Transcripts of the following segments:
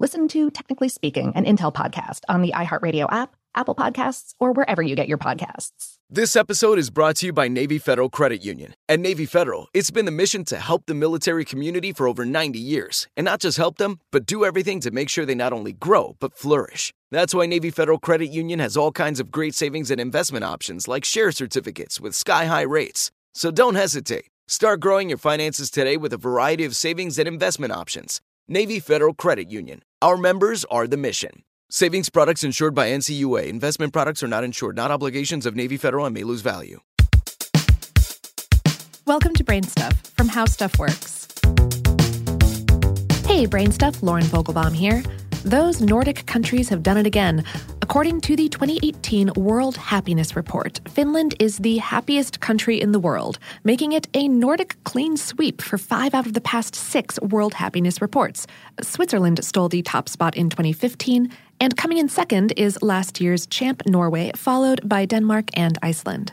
Listen to Technically Speaking, an Intel podcast on the iHeartRadio app, Apple Podcasts, or wherever you get your podcasts. This episode is brought to you by Navy Federal Credit Union. At Navy Federal, it's been the mission to help the military community for over 90 years. And not just help them, but do everything to make sure they not only grow, but flourish. That's why Navy Federal Credit Union has all kinds of great savings and investment options like share certificates with sky high rates. So don't hesitate. Start growing your finances today with a variety of savings and investment options. Navy Federal Credit Union. Our members are the mission. Savings products insured by NCUA. Investment products are not insured, not obligations of Navy Federal and may lose value. Welcome to Brain Stuff from How Stuff Works. Hey, Brain Stuff, Lauren Vogelbaum here. Those Nordic countries have done it again. According to the 2018 World Happiness Report, Finland is the happiest country in the world, making it a Nordic clean sweep for five out of the past six World Happiness Reports. Switzerland stole the top spot in 2015, and coming in second is last year's champ Norway, followed by Denmark and Iceland.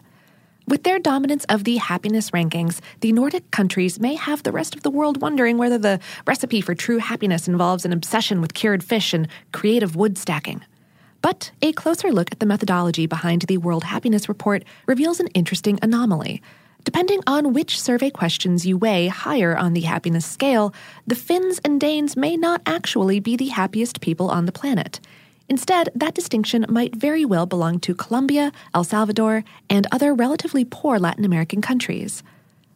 With their dominance of the happiness rankings, the Nordic countries may have the rest of the world wondering whether the recipe for true happiness involves an obsession with cured fish and creative wood stacking. But a closer look at the methodology behind the World Happiness Report reveals an interesting anomaly. Depending on which survey questions you weigh higher on the happiness scale, the Finns and Danes may not actually be the happiest people on the planet. Instead, that distinction might very well belong to Colombia, El Salvador, and other relatively poor Latin American countries.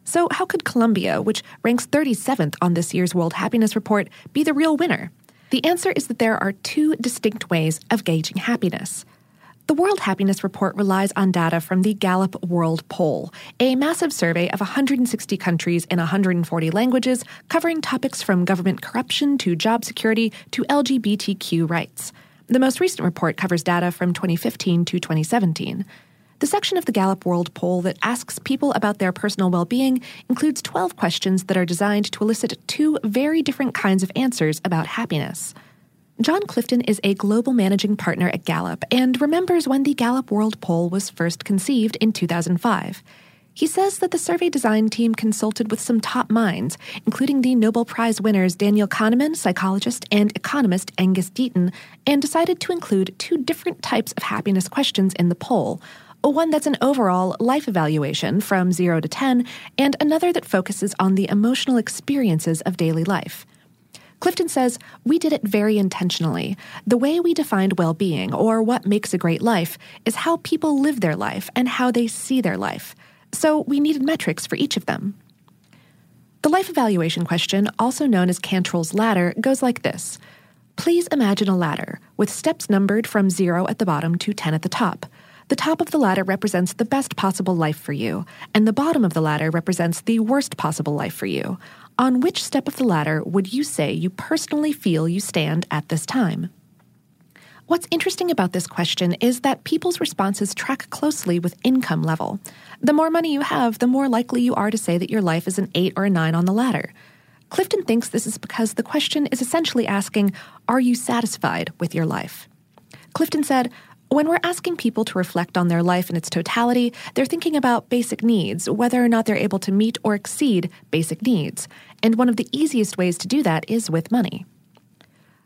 So, how could Colombia, which ranks 37th on this year's World Happiness Report, be the real winner? The answer is that there are two distinct ways of gauging happiness. The World Happiness Report relies on data from the Gallup World Poll, a massive survey of 160 countries in 140 languages, covering topics from government corruption to job security to LGBTQ rights. The most recent report covers data from 2015 to 2017. The section of the Gallup World Poll that asks people about their personal well being includes 12 questions that are designed to elicit two very different kinds of answers about happiness. Jon Clifton is a global managing partner at Gallup and remembers when the Gallup World Poll was first conceived in 2005. He says that the survey design team consulted with some top minds, including the Nobel Prize winners Daniel Kahneman, psychologist, and economist Angus Deaton, and decided to include two different types of happiness questions in the poll one that's an overall life evaluation from 0 to 10, and another that focuses on the emotional experiences of daily life. Clifton says, We did it very intentionally. The way we defined well being, or what makes a great life, is how people live their life and how they see their life. So we needed metrics for each of them. The life evaluation question, also known as Cantril's ladder, goes like this Please imagine a ladder with steps numbered from zero at the bottom to 10 at the top. The top of the ladder represents the best possible life for you, and the bottom of the ladder represents the worst possible life for you. On which step of the ladder would you say you personally feel you stand at this time? What's interesting about this question is that people's responses track closely with income level. The more money you have, the more likely you are to say that your life is an 8 or a 9 on the ladder. Clifton thinks this is because the question is essentially asking, Are you satisfied with your life? Clifton said, when we're asking people to reflect on their life in its totality, they're thinking about basic needs, whether or not they're able to meet or exceed basic needs. And one of the easiest ways to do that is with money.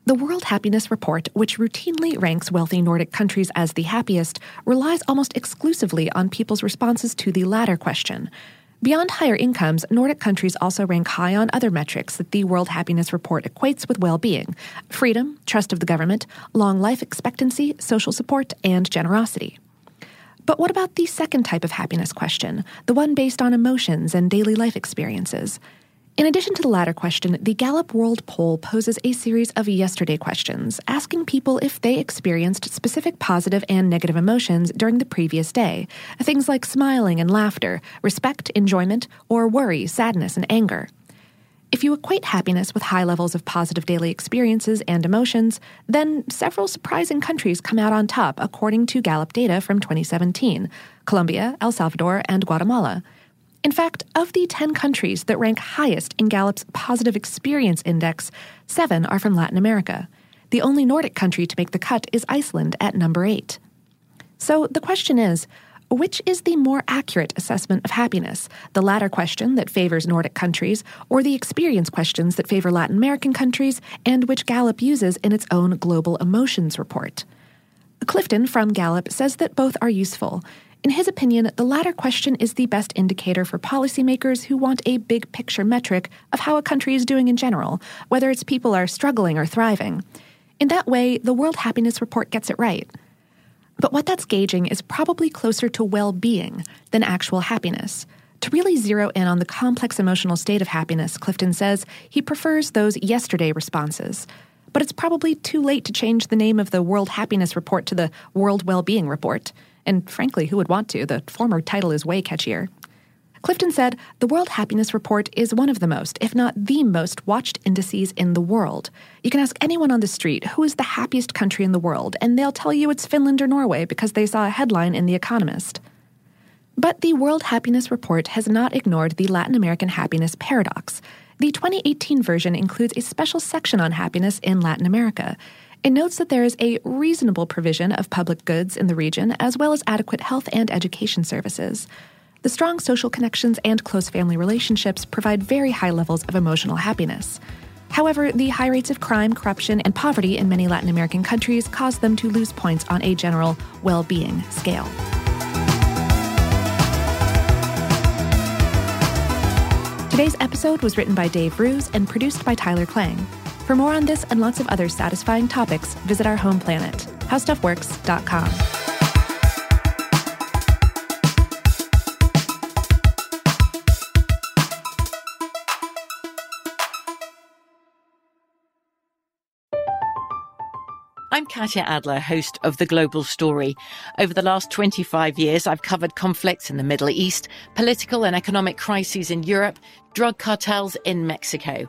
The World Happiness Report, which routinely ranks wealthy Nordic countries as the happiest, relies almost exclusively on people's responses to the ladder question. Beyond higher incomes, Nordic countries also rank high on other metrics that the World Happiness Report equates with well being freedom, trust of the government, long life expectancy, social support, and generosity. But what about the second type of happiness question, the one based on emotions and daily life experiences? In addition to the ladder question, the Gallup World Poll poses a series of yesterday questions, asking people if they experienced specific positive and negative emotions during the previous day. Things like smiling and laughter, respect, enjoyment, or worry, sadness, and anger. If you equate happiness with high levels of positive daily experiences and emotions, then several surprising countries come out on top according to Gallup data from 2017 Colombia, El Salvador, and Guatemala. In fact, of the 10 countries that rank highest in Gallup's Positive Experience Index, seven are from Latin America. The only Nordic country to make the cut is Iceland at number eight. So the question is which is the more accurate assessment of happiness? The ladder question that favors Nordic countries, or the experience questions that favor Latin American countries, and which Gallup uses in its own Global Emotions report? Clifton from Gallup says that both are useful. In his opinion, the ladder question is the best indicator for policymakers who want a big picture metric of how a country is doing in general, whether its people are struggling or thriving. In that way, the World Happiness Report gets it right. But what that's gauging is probably closer to well being than actual happiness. To really zero in on the complex emotional state of happiness, Clifton says he prefers those yesterday responses. But it's probably too late to change the name of the World Happiness Report to the World Well-Being Report. And frankly, who would want to? The former title is way catchier. Clifton said the World Happiness Report is one of the most, if not the most, watched indices in the world. You can ask anyone on the street who is the happiest country in the world, and they'll tell you it's Finland or Norway because they saw a headline in The Economist. But the World Happiness Report has not ignored the Latin American happiness paradox. The 2018 version includes a special section on happiness in Latin America. It notes that there is a reasonable provision of public goods in the region, as well as adequate health and education services. The strong social connections and close family relationships provide very high levels of emotional happiness. However, the high rates of crime, corruption, and poverty in many Latin American countries cause them to lose points on a general well being scale. Today's episode was written by Dave Roos and produced by Tyler Klang. For more on this and lots of other satisfying topics, visit our home planet, howstuffworks.com. I'm Katya Adler, host of The Global Story. Over the last 25 years, I've covered conflicts in the Middle East, political and economic crises in Europe, drug cartels in Mexico.